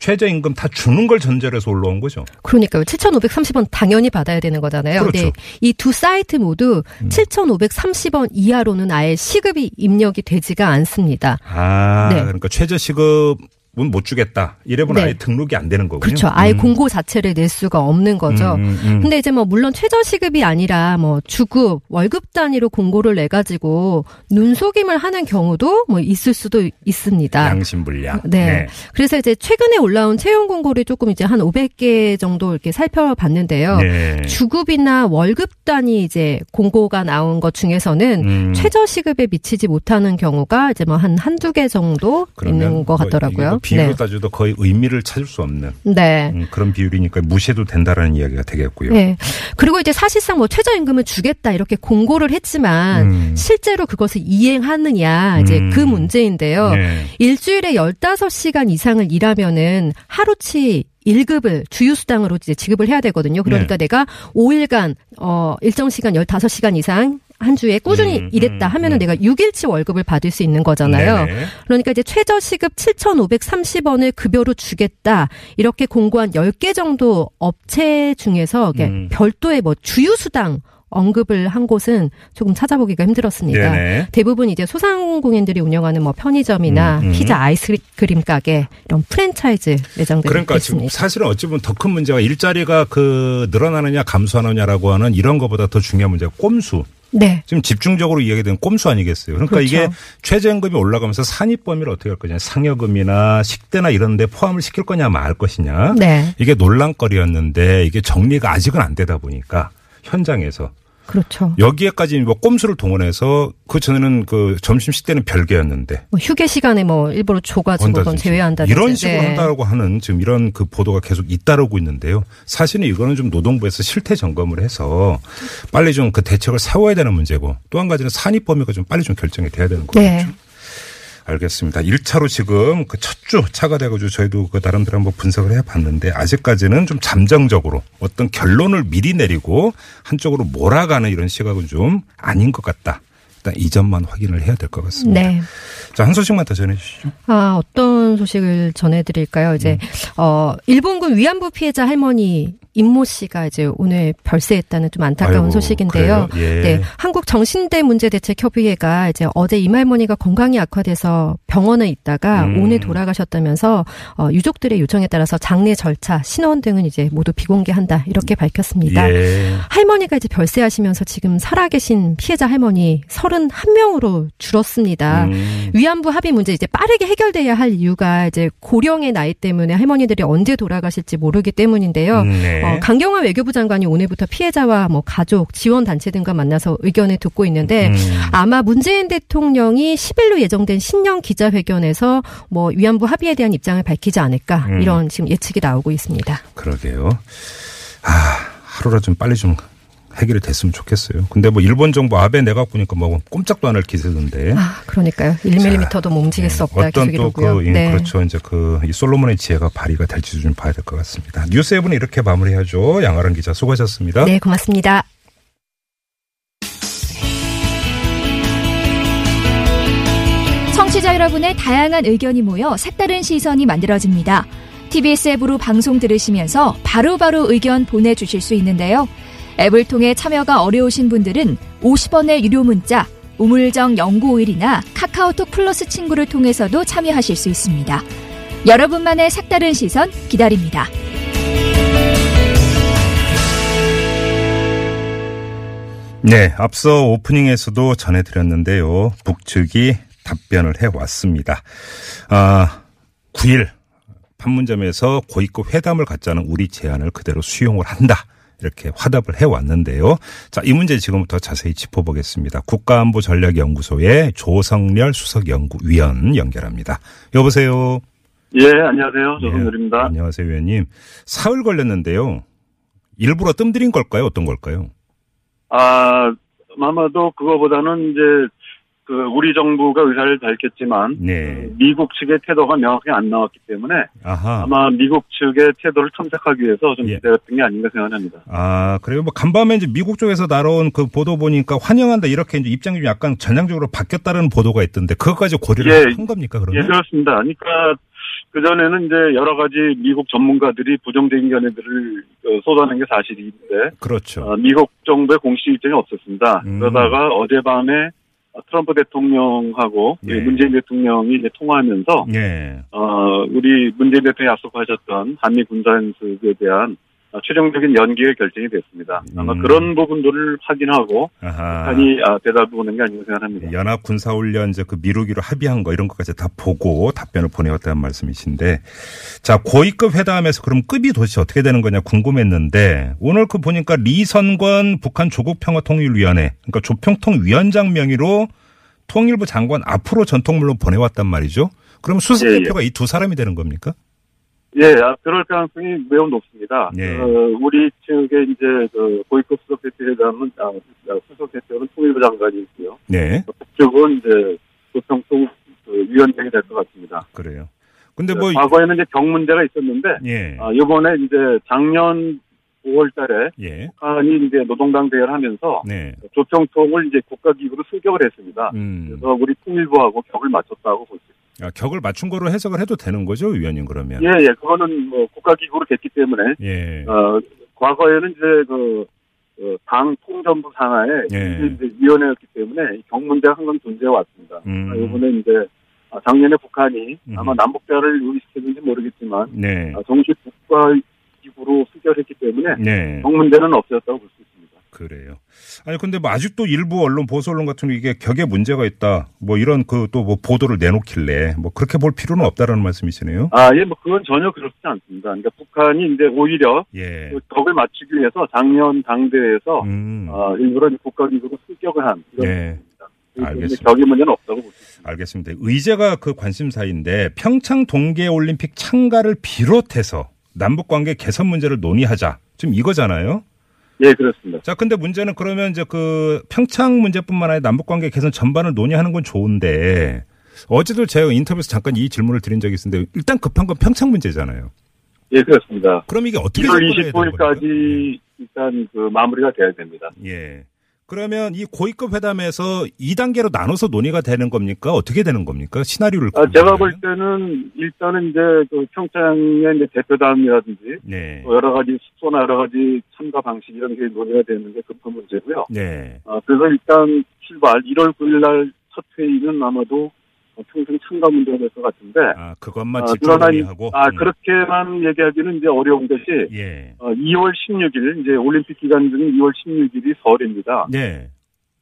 [SPEAKER 2] 최저임금 다 주는 걸 전제로 해서 올라온 거죠.
[SPEAKER 4] 그러니까요. 7,530원 당연히 받아야 되는 거잖아요.
[SPEAKER 2] 그렇죠. 음.
[SPEAKER 4] 이두 사이트 모두 7,530원 이하로는 아예 시급이 입력이 되지가 않습니다.
[SPEAKER 2] 아,
[SPEAKER 4] 네.
[SPEAKER 2] 그러니까 최저 시급은 못 주겠다. 이래보면
[SPEAKER 4] 네.
[SPEAKER 2] 아예 등록이 안 되는 거군요.
[SPEAKER 4] 그렇죠. 아예
[SPEAKER 2] 음.
[SPEAKER 4] 공고 자체를 낼 수가 없는 거죠.
[SPEAKER 2] 음, 음, 음.
[SPEAKER 4] 근데 이제 뭐 물론 최저 시급이 아니라 뭐 주급, 월급 단위로 공고를 내 가지고 눈속임을 하는 경우도 뭐 있을 수도 있습니다.
[SPEAKER 2] 양심불량.
[SPEAKER 4] 네. 그래서 이제 최근에 올라온 채용 공고를 조금 이제 한 500개 정도 이렇게 살펴봤는데요.
[SPEAKER 2] 네.
[SPEAKER 4] 주급이나 월급 단위 이제 공고가 나온 것 중에서는
[SPEAKER 2] 음.
[SPEAKER 4] 최저 시급에 미치지 못하는 경우가 이제 뭐 한 한두 개 정도 있는
[SPEAKER 2] 것뭐
[SPEAKER 4] 같더라고요.
[SPEAKER 2] 뭐 비율로
[SPEAKER 4] 네.
[SPEAKER 2] 따져도 거의 의미를 찾을 수 없는
[SPEAKER 4] 네.
[SPEAKER 2] 음, 그런 비율이니까 무시해도 된다라는 이야기가 되겠고요.
[SPEAKER 4] 네. 그리고 이제 사실상 뭐 최저임금을 주겠다 이렇게 공고를 했지만
[SPEAKER 2] 음.
[SPEAKER 4] 실제로 그것을 이행하느냐 이제
[SPEAKER 2] 음.
[SPEAKER 4] 그 문제인데요.
[SPEAKER 2] 네.
[SPEAKER 4] 일주일에 15시간 이상을 일하면은 하루치 1급을 주휴수당으로 이제 지급을 해야 되거든요. 그러니까
[SPEAKER 2] 네.
[SPEAKER 4] 내가 5일간 어 일정 시간 15시간 이상 한 주에 꾸준히
[SPEAKER 2] 음,
[SPEAKER 4] 일했다
[SPEAKER 2] 음,
[SPEAKER 4] 하면은
[SPEAKER 2] 음.
[SPEAKER 4] 내가 6일치 월급을 받을 수 있는 거잖아요.
[SPEAKER 2] 네네.
[SPEAKER 4] 그러니까 이제 최저 시급 7,530원을 급여로 주겠다. 이렇게 공고한 10개 정도 업체 중에서
[SPEAKER 2] 음.
[SPEAKER 4] 별도의 뭐 주휴수당 언급을 한 곳은 조금 찾아보기가 힘들었습니다.
[SPEAKER 2] 네네.
[SPEAKER 4] 대부분 이제 소상공인들이 운영하는 뭐 편의점이나
[SPEAKER 2] 음, 음.
[SPEAKER 4] 피자 아이스크림 가게 이런 프랜차이즈 매장들이
[SPEAKER 2] 그러니까 지금
[SPEAKER 4] 있습니다.
[SPEAKER 2] 사실은 어찌 보면 더 큰 문제가 일자리가 그 늘어나느냐 감소하느냐라고 하는 이런 것보다 더 중요한 문제가 꼼수.
[SPEAKER 4] 네.
[SPEAKER 2] 지금 집중적으로 이야기된 꼼수 아니겠어요. 그러니까
[SPEAKER 4] 그렇죠.
[SPEAKER 2] 이게 최저임금이 올라가면서 산입 범위를 어떻게 할 거냐. 상여금이나 식대나 이런 데 포함을 시킬 거냐 말 것이냐.
[SPEAKER 4] 네.
[SPEAKER 2] 이게 논란거리였는데 이게 정리가 아직은 안 되다 보니까 현장에서
[SPEAKER 4] 그렇죠.
[SPEAKER 2] 여기에까지 뭐 꼼수를 동원해서 그 전에는 그 점심 식대는 별개였는데
[SPEAKER 4] 뭐 휴게 시간에 뭐 일부러 줘가지고. 제외한다든지.
[SPEAKER 2] 이런 식으로
[SPEAKER 4] 네.
[SPEAKER 2] 한다고 하는 지금 이런 그 보도가 계속 잇따르고 있는데요. 사실은 이거는 좀 노동부에서 실태 점검을 해서 빨리 좀 그 대책을 세워야 되는 문제고 또 한 가지는 산입 범위가 좀 빨리 좀 결정이 돼야 되는 거죠.
[SPEAKER 4] 네.
[SPEAKER 2] 알겠습니다. 1차로 지금 그 첫 주 차가 돼가지고 저희도 그 나름대로 한번 분석을 해 봤는데 아직까지는 좀 잠정적으로 어떤 결론을 미리 내리고 한쪽으로 몰아가는 이런 시각은 좀 아닌 것 같다. 일단 이 점만 확인을 해야 될 것 같습니다.
[SPEAKER 4] 네.
[SPEAKER 2] 자, 한 소식만 더 전해 주시죠.
[SPEAKER 4] 아, 어떤 소식을 전해 드릴까요? 이제,
[SPEAKER 2] 음.
[SPEAKER 4] 어, 일본군 위안부 피해자 할머니 임모 씨가 이제 오늘 별세했다는 좀 안타까운
[SPEAKER 2] 아이고,
[SPEAKER 4] 소식인데요.
[SPEAKER 2] 예.
[SPEAKER 4] 네, 한국 정신대 문제 대책 협의회가 이제 어제 이말머니가 건강이 악화돼서 병원에 있다가
[SPEAKER 2] 음.
[SPEAKER 4] 오늘 돌아가셨다면서 어, 유족들의 요청에 따라서 장례 절차, 신원 등은 이제 모두 비공개한다 이렇게 밝혔습니다.
[SPEAKER 2] 예.
[SPEAKER 4] 할머니가 이제 별세하시면서 지금 살아계신 피해자 할머니 31명으로 줄었습니다.
[SPEAKER 2] 음.
[SPEAKER 4] 위안부 합의 문제 이제 빠르게 해결돼야 할 이유가 이제 고령의 나이 때문에 할머니들이 언제 돌아가실지 모르기 때문인데요.
[SPEAKER 2] 네.
[SPEAKER 4] 어, 강경화 외교부 장관이 오늘부터 피해자와 뭐 가족, 지원 단체 등과 만나서 의견을 듣고 있는데
[SPEAKER 2] 음.
[SPEAKER 4] 아마 문재인 대통령이 10일로 예정된 신년 기자회견에서 뭐 위안부 합의에 대한 입장을 밝히지 않을까
[SPEAKER 2] 음.
[SPEAKER 4] 이런 지금 예측이 나오고 있습니다.
[SPEAKER 2] 그러게요. 아, 하루라 좀 빨리 좀 해결이 됐으면 좋겠어요. 근데 뭐 일본 정부 아베 내각 보니까 뭐 꼼짝도 안 할 기세던데.
[SPEAKER 4] 아, 그러니까요. 1mm도 뭐 움직일 수 없다
[SPEAKER 2] 어떤
[SPEAKER 4] 계속
[SPEAKER 2] 또
[SPEAKER 4] 이러고요.
[SPEAKER 2] 그, 예, 그렇죠. 이제 그, 이 솔로몬의 지혜가 발휘가 될지 좀 봐야 될 것 같습니다. 뉴스 7은 이렇게 마무리하죠. 양아랑 기자 수고하셨습니다.
[SPEAKER 4] 네, 고맙습니다.
[SPEAKER 7] 청취자 여러분의 다양한 의견이 모여 색다른 시선이 만들어집니다. TBS 앱으로 방송 들으시면서 바로바로 의견 보내주실 수 있는데요. 앱을 통해 참여가 어려우신 분들은 50원의 유료 문자 우물정 0951이나 카카오톡 플러스 친구를 통해서도 참여하실 수 있습니다. 여러분만의 색다른 시선 기다립니다.
[SPEAKER 2] 네, 앞서 오프닝에서도 전해드렸는데요. 북측이 답변을 해왔습니다. 아, 9일 판문점에서 고위급 회담을 갖자는 우리 제안을 그대로 수용을 한다. 이렇게 화답을 해왔는데요. 자, 이 문제 지금부터 자세히 짚어보겠습니다. 국가안보전략연구소의 조성렬 수석연구위원 연결합니다. 여보세요.
[SPEAKER 8] 예, 안녕하세요. 조성렬입니다.
[SPEAKER 2] 네, 안녕하세요, 위원님. 사흘 걸렸는데요. 일부러 뜸들인 걸까요? 어떤 걸까요?
[SPEAKER 8] 아, 아마도 그거보다는 이제 그 우리 정부가 의사를 밝혔지만
[SPEAKER 2] 네.
[SPEAKER 8] 미국 측의 태도가 명확히 안 나왔기 때문에
[SPEAKER 2] 아하.
[SPEAKER 8] 아마 미국 측의 태도를 탐색하기 위해서 좀
[SPEAKER 2] 예.
[SPEAKER 8] 기다렸던 게 아닌가 생각합니다.
[SPEAKER 2] 아, 그래요? 뭐, 간밤에 이제 미국 쪽에서 날아온 그 보도 보니까 환영한다 이렇게 이제 입장이 좀 약간 전향적으로 바뀌었다는 보도가 있던데 그것까지 고려를
[SPEAKER 8] 예.
[SPEAKER 2] 한 겁니까,
[SPEAKER 8] 예,
[SPEAKER 2] 그러면?
[SPEAKER 8] 그렇습니다. 그러니까 그 전에는 이제 여러 가지 미국 전문가들이 부정적인 견해들을 어, 쏟아낸 게 사실인데
[SPEAKER 2] 그렇죠.
[SPEAKER 8] 어, 미국 정부의 공식 입장이 없었습니다.
[SPEAKER 2] 음.
[SPEAKER 8] 그러다가 어젯밤에 트럼프 대통령하고
[SPEAKER 2] 예.
[SPEAKER 8] 문재인 대통령이 이제 통화하면서
[SPEAKER 2] 예.
[SPEAKER 8] 어, 우리 문재인 대통령이 약속하셨던 한미 군사 연습에 대한 어, 최종적인 연기가 결정이 됐습니다. 아마
[SPEAKER 2] 음.
[SPEAKER 8] 그런 부분들을 확인하고. 북한이 아, 대답을 보낸 게 아닌가 생각합니다.
[SPEAKER 2] 연합 군사훈련 이제 그 미루기로 합의한 거 이런 것까지 다 보고 답변을 보내왔다는 말씀이신데 자 고위급 회담에서 그럼 급이 도대체 어떻게 되는 거냐 궁금했는데 오늘 그 보니까 리선권 북한 조국평화통일위원회 그러니까 조평통 위원장 명의로 통일부 장관 앞으로 전통물로 보내왔단 말이죠. 그럼 수석
[SPEAKER 8] 예, 예.
[SPEAKER 2] 대표가 이두 사람이 되는 겁니까?
[SPEAKER 8] 예, 아, 그럴 가능성이 매우 높습니다.
[SPEAKER 2] 예.
[SPEAKER 8] 어, 우리 측에 이제 그 고위급 수석 대표 회담은 아, 아, 수석 대표는 통일부 장관이 있고요.
[SPEAKER 2] 네,
[SPEAKER 8] 북쪽은 이제 조평통 그 위원장이 될 것 같습니다.
[SPEAKER 2] 그래요. 근데 뭐
[SPEAKER 8] 과거에는 이제 경 문제가 있었는데
[SPEAKER 2] 예,
[SPEAKER 8] 아, 이번에 이제 작년 5월 달에
[SPEAKER 2] 예,
[SPEAKER 8] 북한이 이제 노동당 대회를 하면서
[SPEAKER 2] 네,
[SPEAKER 8] 조평통을 이제 국가기구로 승격을 했습니다.
[SPEAKER 2] 음,
[SPEAKER 8] 그래서 우리 통일부하고 격을 맞췄다고 볼 수 있습니다.
[SPEAKER 2] 아, 격을 맞춘 거로 해석을 해도 되는 거죠, 위원님 그러면?
[SPEAKER 8] 예, 예, 그거는 뭐 국가기구로 됐기 때문에
[SPEAKER 2] 예.
[SPEAKER 8] 어, 과거에는 이제 그, 어, 당 통전부 산하에
[SPEAKER 2] 예.
[SPEAKER 8] 이제 위원회였기 때문에 이경 문제가 항상 존재해 왔습니다.
[SPEAKER 2] 음.
[SPEAKER 8] 아, 이번에 이제 아, 작년에 북한이
[SPEAKER 2] 음.
[SPEAKER 8] 아마 남북자를 의식했는지 모르겠지만
[SPEAKER 2] 네.
[SPEAKER 8] 아, 정식 국가기구로 승격했기 때문에
[SPEAKER 2] 네.
[SPEAKER 8] 경 문제는 없었다고 볼 수 있습니다.
[SPEAKER 2] 그래요. 아니 근데 뭐 아직도 일부 언론 보수 언론 같은 이게 격에 문제가 있다. 뭐 이런 그 또 뭐 보도를 내놓길래 뭐 그렇게 볼 필요는 없다라는 말씀이시네요.
[SPEAKER 8] 아, 예, 뭐 그건 전혀 그렇지 않습니다. 그러니까 북한이 이제 오히려
[SPEAKER 2] 예.
[SPEAKER 8] 그 격을 맞추기 위해서 작년 당대에서
[SPEAKER 2] 음.
[SPEAKER 8] 아, 일부러 이제 국가 기구로 승격을 한 이런
[SPEAKER 2] 예. 알겠습니다.
[SPEAKER 8] 격의 문제는 없다고 있습니다.
[SPEAKER 2] 알겠습니다. 의제가 그 관심사인데 평창 동계 올림픽 참가를 비롯해서 남북 관계 개선 문제를 논의하자. 지금 이거잖아요.
[SPEAKER 8] 예, 그렇습니다.
[SPEAKER 2] 자, 근데 문제는 그러면 이제 그 평창 문제뿐만 아니라 남북 관계 개선 전반을 논의하는 건 좋은데 어제도 제가 인터뷰에서 잠깐 이 질문을 드린 적이 있었는데 일단 급한 건 평창 문제잖아요.
[SPEAKER 8] 예, 그렇습니다.
[SPEAKER 2] 그럼 이게 어떻게
[SPEAKER 8] 1월
[SPEAKER 2] 접근해야 되는 겁니까?
[SPEAKER 8] 25일까지 일단 그 마무리가 돼야 됩니다.
[SPEAKER 2] 예. 그러면 이 고위급 회담에서 2단계로 나눠서 논의가 되는 겁니까? 어떻게 되는 겁니까? 시나리오를
[SPEAKER 8] 아, 제가 볼? 때는 일단은 이제 그 평창의 이제 대표단이라든지
[SPEAKER 2] 네.
[SPEAKER 8] 또 여러 가지 숙소나 여러 가지 참가 방식 이런 게 논의가 되는 게 급한 문제고요.
[SPEAKER 2] 네.
[SPEAKER 8] 아, 그래서 일단 출발 1월 9일 날 첫 회의는 아마도 평생 참가 문제가 될것 같은데
[SPEAKER 2] 아, 그것만
[SPEAKER 8] 아,
[SPEAKER 2] 집중
[SPEAKER 8] 그러나 이-
[SPEAKER 2] 논의하고.
[SPEAKER 8] 아
[SPEAKER 2] 음.
[SPEAKER 8] 그렇게만 얘기하기는 이제 어려운 것이
[SPEAKER 2] 예.
[SPEAKER 8] 어, 2월 16일 이제 올림픽 기간 중인 2월 16일이 설입니다.
[SPEAKER 2] 네.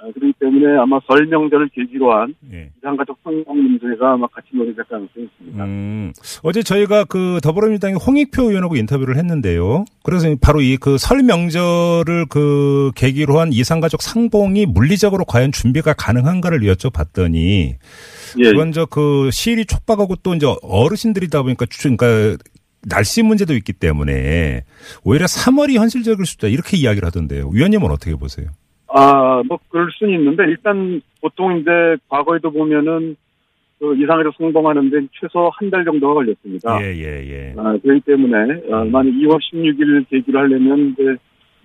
[SPEAKER 8] 아, 그렇기 때문에 아마 설 명절을 계기로 한
[SPEAKER 2] 예.
[SPEAKER 8] 이상가족 성공 문제가 아마 같이 논의될 가능성이 있습니다.
[SPEAKER 2] 음, 어제 저희가 그 더불어민주당의 홍익표 의원하고 인터뷰를 했는데요. 그래서 바로 이 그 설 명절을 그 계기로 한 이상가족 상봉이 물리적으로 과연 준비가 가능한가를 여쭤봤더니
[SPEAKER 8] 예,
[SPEAKER 2] 그건 저그 시일이 촉박하고 또 이제 어르신들이다 보니까 주- 그러니까 날씨 문제도 있기 때문에 오히려 3월이 현실적일 수도 있다 이렇게 이야기를 하던데요. 위원님은 어떻게 보세요?
[SPEAKER 8] 아, 뭐, 그럴 수는 있는데, 일단, 보통 이제, 과거에도 보면은, 그, 이상하게 성공하는데 최소 한 달 정도가 걸렸습니다.
[SPEAKER 2] 예, 예, 예.
[SPEAKER 8] 아, 그렇기 때문에, 어,
[SPEAKER 2] 음.
[SPEAKER 8] 만약 2월 16일 계기로 하려면, 이제,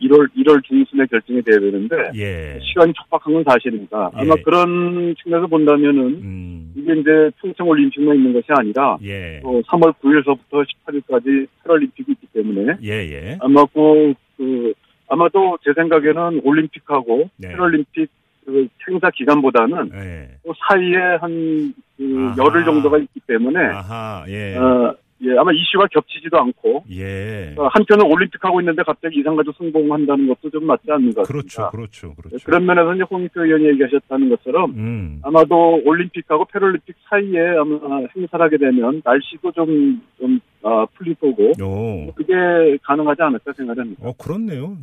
[SPEAKER 8] 1월, 1월 중순에 결정이 돼야 되는데,
[SPEAKER 2] 예.
[SPEAKER 8] 시간이 촉박한 건 사실입니다. 아마
[SPEAKER 2] 예.
[SPEAKER 8] 그런 측면에서 본다면은,
[SPEAKER 2] 음.
[SPEAKER 8] 이게 이제 평창 올림픽만 있는 것이 아니라,
[SPEAKER 2] 예.
[SPEAKER 8] 또 3월 9일서부터 18일까지 패럴림픽이 있기 때문에,
[SPEAKER 2] 예, 예.
[SPEAKER 8] 아마 그, 그, 아마도 제 생각에는 올림픽하고
[SPEAKER 2] 네.
[SPEAKER 8] 패럴림픽 그 행사 기간보다는
[SPEAKER 2] 예.
[SPEAKER 8] 그 사이에 한, 그. 열흘 정도가 있기 때문에,
[SPEAKER 2] 아하, 예.
[SPEAKER 8] 어, 예, 아마 이슈가 겹치지도 않고,
[SPEAKER 2] 예.
[SPEAKER 8] 어, 한편은 올림픽 하고 있는데 갑자기 이상가족 성공한다는 것도 좀 맞지 않는 것
[SPEAKER 2] 그렇죠,
[SPEAKER 8] 같습니다.
[SPEAKER 2] 그렇죠, 그렇죠.
[SPEAKER 8] 그런 면에서 이제 홍익표 의원이 얘기하셨다는 것처럼,
[SPEAKER 2] 음.
[SPEAKER 8] 아마도 올림픽하고 패럴림픽 사이에 아마 행사를 하게 되면 날씨도 좀, 좀, 아, 풀릴 거고,
[SPEAKER 2] 오.
[SPEAKER 8] 그게 가능하지 않을까 생각합니다.
[SPEAKER 2] 어, 그렇네요.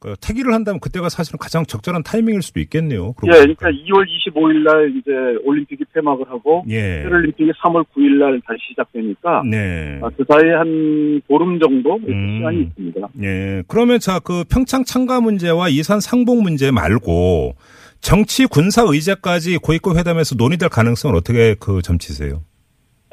[SPEAKER 2] 그러니까 태기를 한다면 그때가 사실은 가장 적절한 타이밍일 수도 있겠네요.
[SPEAKER 8] 예. 그러니까 2월 25일 날 이제 올림픽이 폐막을 하고
[SPEAKER 2] 예.
[SPEAKER 8] 패럴림픽이 3월 9일 날 다시 시작되니까
[SPEAKER 2] 네.
[SPEAKER 8] 아, 그 사이에 한 보름 정도 이렇게
[SPEAKER 2] 음.
[SPEAKER 8] 시간이 있습니다.
[SPEAKER 2] 예. 그러면 자, 그 평창 참가 문제와 이산 상봉 문제 말고 정치 군사 의제까지 고위급 회담에서 논의될 가능성은 어떻게 그 점치세요?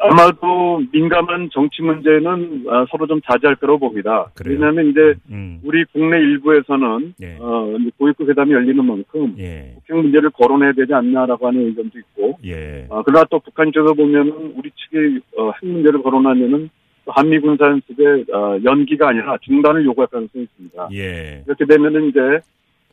[SPEAKER 8] 아마도 민감한 정치 문제는 아, 서로 좀 자제할 거라고 봅니다.
[SPEAKER 2] 그래요?
[SPEAKER 8] 왜냐하면 이제
[SPEAKER 2] 음.
[SPEAKER 8] 우리 국내 일부에서는
[SPEAKER 2] 예.
[SPEAKER 8] 어, 고위급 회담이 열리는 만큼
[SPEAKER 2] 예.
[SPEAKER 8] 북핵 문제를 거론해야 되지 않냐라고 하는 의견도 있고
[SPEAKER 2] 예.
[SPEAKER 8] 아, 그러나 또 북한 쪽에서 보면은 우리 측이 어, 핵 문제를 거론하면은 또 한미 군사 연습의 어, 연기가 아니라 중단을 요구할 가능성이 있습니다.
[SPEAKER 2] 예.
[SPEAKER 8] 이렇게 되면은 이제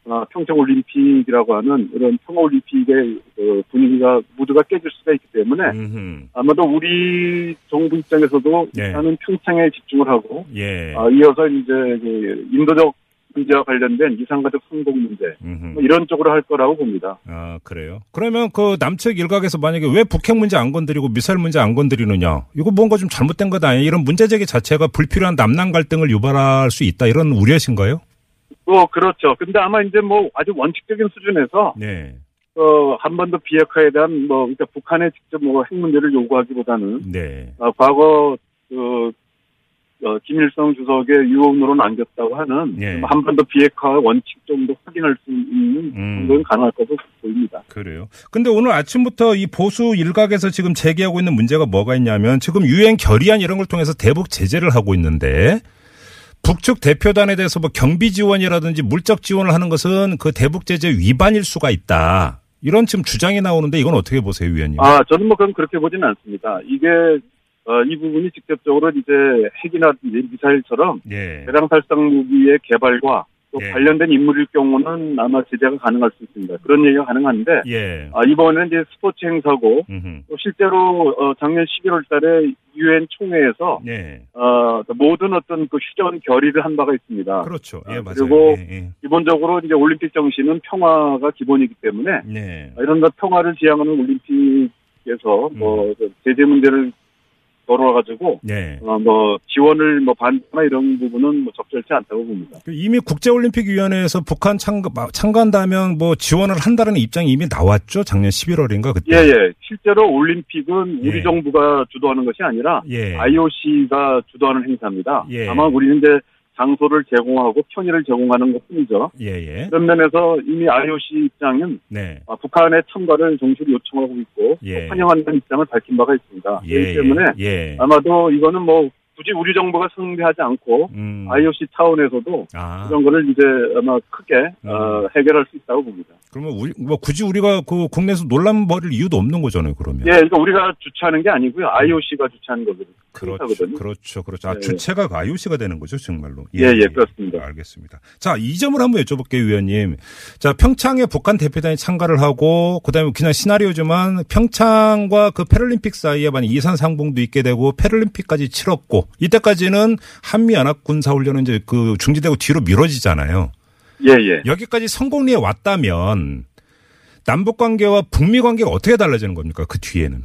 [SPEAKER 8] 어, 평창 올림픽이라고 하는 이런 평화 올림픽의 그 분위기가 모두가 깨질 수가 있기 때문에
[SPEAKER 2] 음흠.
[SPEAKER 8] 아마도 우리 정부 입장에서도
[SPEAKER 2] 예.
[SPEAKER 8] 일단은 평창에 집중을 하고
[SPEAKER 2] 예.
[SPEAKER 8] 아, 이어서 이제 그 인도적 문제와 관련된 이상가족 성공 문제. 뭐 이런 쪽으로 할 거라고 봅니다.
[SPEAKER 2] 아, 그래요? 그러면 그 남측 일각에서 만약에 왜 북핵 문제 안 건드리고 미사일 문제 안 건드리느냐? 이거 뭔가 좀 잘못된 것 아니야? 이런 문제 제기 자체가 불필요한 남남 갈등을 유발할 수 있다. 이런 우려신가요?
[SPEAKER 8] 또 그렇죠. 근데 아마 이제 뭐 아주 원칙적인 수준에서
[SPEAKER 2] 네.
[SPEAKER 8] 어, 한반도 비핵화에 대한 뭐 그러니까 북한에 직접 뭐 핵 문제를 요구하기보다는
[SPEAKER 2] 네.
[SPEAKER 8] 어, 과거 그 어, 김일성 주석의 유언으로 남겼다고 하는
[SPEAKER 2] 예.
[SPEAKER 8] 뭐 한반도 비핵화 원칙 정도 확인할 수 있는
[SPEAKER 2] 음.
[SPEAKER 8] 정도는 가능할 것으로 보입니다.
[SPEAKER 2] 그래요. 근데 오늘 아침부터 이 보수 일각에서 지금 제기하고 있는 문제가 뭐가 있냐면 지금 유엔 결의안 이런 걸 통해서 대북 제재를 하고 있는데 북측 대표단에 대해서 뭐 경비 지원이라든지 물적 지원을 하는 것은 그 대북 제재 위반일 수가 있다. 이런 지금 주장이 나오는데 이건 어떻게 보세요, 위원님?
[SPEAKER 8] 아, 저는 뭐 그건 그렇게 보지는 않습니다. 이게 어, 이 부분이 직접적으로 이제 핵이나 미사일처럼
[SPEAKER 2] 예.
[SPEAKER 8] 대량 살상 무기의 개발과 또
[SPEAKER 2] 예.
[SPEAKER 8] 관련된 인물일 경우는 아마 제재가 가능할 수 있습니다. 그런 얘기가 가능한데
[SPEAKER 2] 예.
[SPEAKER 8] 아, 이번에는 이제 스포츠 행사고
[SPEAKER 2] 음흠.
[SPEAKER 8] 또 실제로 어, 작년 11월 달에 유엔 총회에서
[SPEAKER 2] 네.
[SPEAKER 8] 어, 모든 어떤 그 휴전 결의를 한 바가 있습니다.
[SPEAKER 2] 그렇죠. 예,
[SPEAKER 8] 아,
[SPEAKER 2] 맞아요.
[SPEAKER 8] 그리고
[SPEAKER 2] 예, 예.
[SPEAKER 8] 기본적으로 이제 올림픽 정신은 평화가 기본이기 때문에
[SPEAKER 2] 네.
[SPEAKER 8] 이런 거 평화를 지향하는 올림픽에서
[SPEAKER 2] 음.
[SPEAKER 8] 뭐 제재 문제를 걸어가지고
[SPEAKER 2] 네.
[SPEAKER 8] 어, 뭐 지원을 뭐 반대나 이런 부분은 뭐 적절치 않다고 봅니다.
[SPEAKER 2] 그 이미 국제올림픽위원회에서 북한 참가, 참가한다면 뭐 지원을 한다는 입장이 이미 나왔죠. 작년 11월인가 그때.
[SPEAKER 8] 예예. 실제로 올림픽은
[SPEAKER 2] 예.
[SPEAKER 8] 우리 정부가 주도하는 것이 아니라
[SPEAKER 2] 예.
[SPEAKER 8] IOC가 주도하는 행사입니다.
[SPEAKER 2] 예.
[SPEAKER 8] 다만 우리는 이제 장소를 제공하고 편의를 제공하는 것 뿐이죠.
[SPEAKER 2] 예, 예.
[SPEAKER 8] 그런 면에서 이미 IOC 입장은
[SPEAKER 2] 네.
[SPEAKER 8] 아, 북한의 참가를 정식으로 요청하고 있고
[SPEAKER 2] 예.
[SPEAKER 8] 또 환영한다는 입장을 밝힌 바가 있습니다.
[SPEAKER 2] 예.
[SPEAKER 8] 그렇기 때문에
[SPEAKER 2] 예.
[SPEAKER 8] 아마도 이거는 뭐 굳이 우리 정부가 승대하지 않고
[SPEAKER 2] 음.
[SPEAKER 8] IOC 차원에서도
[SPEAKER 2] 아.
[SPEAKER 8] 이런 거를 이제 아마 크게
[SPEAKER 2] 음.
[SPEAKER 8] 어, 해결할 수 있다고 봅니다.
[SPEAKER 2] 그러면 우리 뭐 굳이 우리가 그 국내에서 논란 벌일 이유도 없는 거잖아요. 그러면.
[SPEAKER 8] 예, 그러니까 우리가 주최하는 게 아니고요. IOC가 주최하는 거거든요.
[SPEAKER 2] 그렇죠. 그렇죠. 그렇죠. 아,
[SPEAKER 8] 네.
[SPEAKER 2] 주체가 그 IOC가 되는 거죠, 정말로.
[SPEAKER 8] 예, 예, 그렇습니다.
[SPEAKER 2] 알겠습니다. 자, 이 점을 한번 여쭤볼게요, 위원님. 자, 평창에 북한 대표단이 참가를 하고, 그 다음에 그냥 시나리오지만 평창과 그 패럴림픽 사이에 만 이산 상봉도 있게 되고, 패럴림픽까지 치렀고, 이때까지는 한미연합 군사훈련은 이제 그 중지되고 뒤로 미뤄지잖아요.
[SPEAKER 8] 예, 예.
[SPEAKER 2] 여기까지 성공리에 왔다면, 남북 관계와 북미 관계가 어떻게 달라지는 겁니까? 그 뒤에는.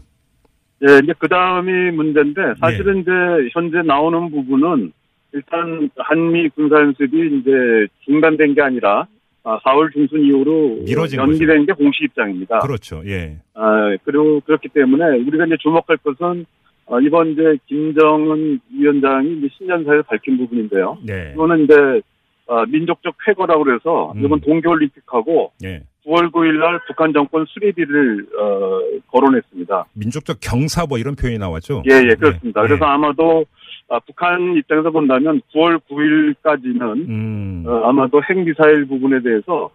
[SPEAKER 8] 예, 이제 그 다음이 문제인데
[SPEAKER 2] 네.
[SPEAKER 8] 사실은 이제 현재 나오는 부분은 일단 한미 군사연습이 이제 중단된 게 아니라 아, 4월 중순 이후로 연기된 게 공식 입장입니다.
[SPEAKER 2] 그렇죠. 예.
[SPEAKER 8] 아, 그리고 그렇기 때문에 우리가 이제 주목할 것은 어, 이번 이제 김정은 위원장이 이제 신년사에 밝힌 부분인데요.
[SPEAKER 2] 네.
[SPEAKER 8] 이거는 이제 어, 민족적 쾌거라고 그래서
[SPEAKER 2] 음.
[SPEAKER 8] 이번 동계올림픽하고
[SPEAKER 2] 예.
[SPEAKER 8] 9월 9일 날 북한 정권 수립일을 어, 거론했습니다.
[SPEAKER 2] 민족적 경사 뭐 이런 표현이 나왔죠.
[SPEAKER 8] 예, 예, 그렇습니다.
[SPEAKER 2] 예.
[SPEAKER 8] 그래서 아마도 아, 북한 입장에서 본다면 9월 9일까지는
[SPEAKER 2] 음.
[SPEAKER 8] 어, 아마도 핵미사일 부분에 대해서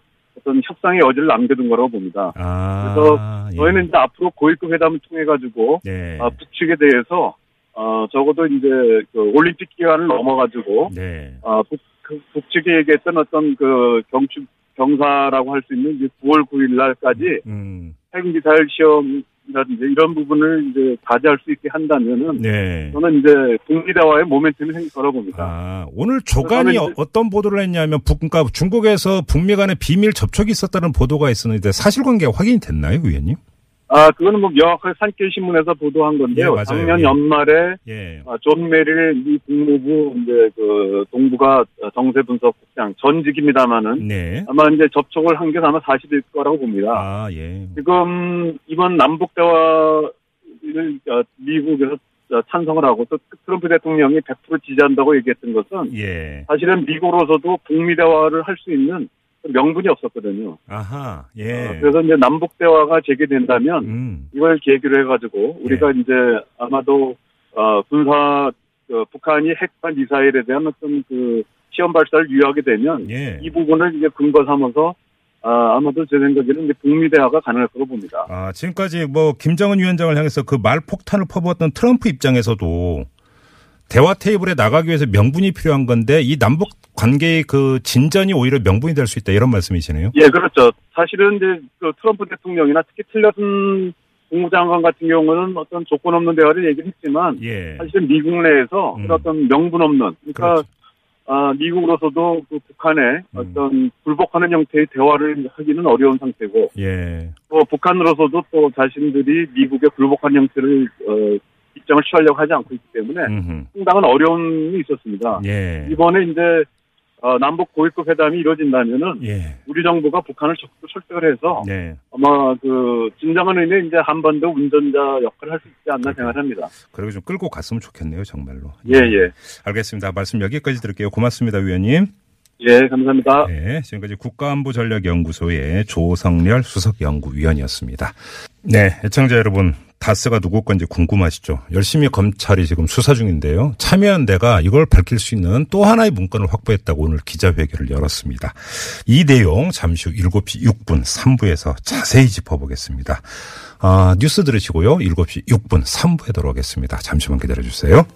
[SPEAKER 8] 어떤 협상의 여지를 남겨둔 거라고 봅니다.
[SPEAKER 2] 아.
[SPEAKER 8] 그래서
[SPEAKER 2] 예.
[SPEAKER 8] 저희는 이제 앞으로 고위급 회담을 통해 가지고
[SPEAKER 2] 네.
[SPEAKER 8] 아, 북측에 대해서 어, 적어도 이제 그 올림픽 기간을 넘어가지고
[SPEAKER 2] 네.
[SPEAKER 8] 아, 북, 그 북측이 얘기했던 어떤 그 경축 경사라고 할 수 있는 이제 9월 9일 날까지
[SPEAKER 2] 음.
[SPEAKER 8] 핵미사일 시험 이라든지 이런 부분을 이제 가져할 수 있게 한다면은
[SPEAKER 2] 네.
[SPEAKER 8] 저는 이제 북미 대화의 모멘텀이 생길 거라고 봅니다.
[SPEAKER 2] 아, 오늘 조간이
[SPEAKER 8] 이제-
[SPEAKER 2] 어떤 보도를 했냐면 북, 그러니까 중국에서 북미 간에 비밀 접촉이 있었다는 보도가 있었는데 사실관계가 확인이 됐나요, 위원님?
[SPEAKER 8] 아, 그거는 뭐 명확하게 산케이 신문에서 보도한 건데요.
[SPEAKER 2] 예.
[SPEAKER 8] 작년
[SPEAKER 2] 예.
[SPEAKER 8] 연말에
[SPEAKER 2] 예.
[SPEAKER 8] 아, 존 메릴 미 국무부 이제 그 동북아 정세 분석 국장 전직입니다마는
[SPEAKER 2] 네.
[SPEAKER 8] 아마 이제 접촉을 한 게 아마 사실일 거라고 봅니다.
[SPEAKER 2] 아, 예.
[SPEAKER 8] 지금 이번 남북 대화를 어, 미국에서 어, 찬성을 하고 또 트럼프 대통령이 100% 지지한다고 얘기했던 것은
[SPEAKER 2] 예.
[SPEAKER 8] 사실은 미국으로서도 북미 대화를 할 수 있는 명분이 없었거든요.
[SPEAKER 2] 아하.
[SPEAKER 8] 어,
[SPEAKER 2] 예.
[SPEAKER 8] 그래서 이제 남북 대화가 재개된다면
[SPEAKER 2] 음.
[SPEAKER 8] 이걸 계기로 해가지고 우리가 이제 아마도 어, 군사 어, 북한이 핵과 미사일에 대한 어떤 그 시험 발사를 유예하게 되면
[SPEAKER 2] 예.
[SPEAKER 8] 이 부분을 이제 근거 삼아서 아, 아마도 제 생각에는 이제 북미 대화가 가능할 거로 봅니다.
[SPEAKER 2] 아, 지금까지 뭐 김정은 위원장을 향해서 그 말폭탄을 퍼부었던 트럼프 입장에서도 대화 테이블에 나가기 위해서 명분이 필요한 건데 이 남북 관계의 그 진전이 오히려 명분이 될 수 있다 이런 말씀이시네요.
[SPEAKER 8] 예, 그렇죠. 사실은 이제 그 트럼프 대통령이나 특히 틸러슨 국무장관 같은 경우는 어떤 조건 없는 대화를 얘기를 했지만
[SPEAKER 2] 예.
[SPEAKER 8] 사실은 미국 내에서
[SPEAKER 2] 음.
[SPEAKER 8] 어떤 명분 없는 그러니까
[SPEAKER 2] 그렇죠.
[SPEAKER 8] 아, 미국으로서도 그 북한에 어떤 불복하는 형태의 대화를 하기는 어려운 상태고
[SPEAKER 2] 예.
[SPEAKER 8] 또 북한으로서도 또 자신들이 미국에 불복한 형태를 어, 입장을 취하려고 하지 않고 있기 때문에
[SPEAKER 2] 음흠.
[SPEAKER 8] 상당한 어려움이 있었습니다.
[SPEAKER 2] 예.
[SPEAKER 8] 이번에 이제 어, 남북 고위급 회담이 이루어진다면은
[SPEAKER 2] 예.
[SPEAKER 8] 우리 정부가 북한을 적극 설득을 해서
[SPEAKER 2] 네.
[SPEAKER 8] 아마 그 진정한 의미의 이제 한반도 운전자 역할을 할 수 있지 않나 생각합니다.
[SPEAKER 2] 그리고 좀 끌고 갔으면 좋겠네요, 정말로.
[SPEAKER 8] 예, 예.
[SPEAKER 2] 알겠습니다. 말씀 여기까지 들을게요. 고맙습니다, 위원님.
[SPEAKER 8] 예, 감사합니다.
[SPEAKER 2] 네, 지금까지 국가안보전략연구소의 조성렬 수석연구위원이었습니다. 네, 애청자 여러분, 다스가 누구 건지 궁금하시죠? 열심히 검찰이 지금 수사 중인데요. 참여연대가 이걸 밝힐 수 있는 또 하나의 문건을 확보했다고 오늘 기자회견을 열었습니다. 이 내용 잠시 후 7시 6분 3부에서 자세히 짚어보겠습니다. 아, 뉴스 들으시고요. 7시 6분 3부에 돌아오겠습니다. 잠시만 기다려주세요.